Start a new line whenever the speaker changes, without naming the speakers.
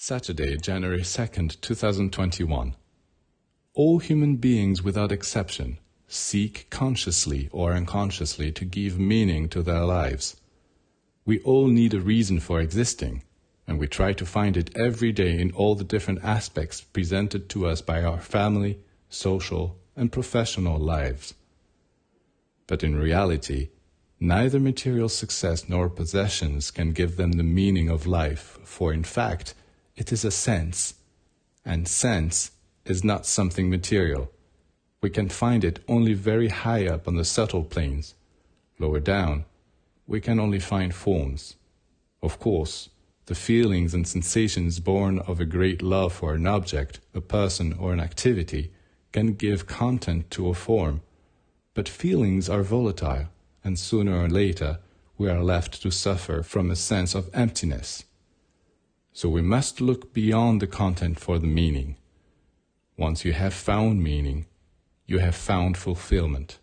Saturday, January 2nd, 2021. All human beings without exception seek consciously or unconsciously to give meaning to their lives. We all need a reason for existing, and we try to find it every day in all the different aspects presented to us by our family, social, and professional lives. But in reality, neither material success nor possessions can give them the meaning of life, for in fact, it is a sense, and sense is not something material. We can find it only very high up on the subtle planes. Lower down, we can only find forms. Of course, the feelings and sensations born of a great love for an object, a person, or an activity can give content to a form. But feelings are volatile, and sooner or later we are left to suffer from a sense of emptiness. So we must look beyond the content for the meaning. Once you have found meaning, you have found fulfillment.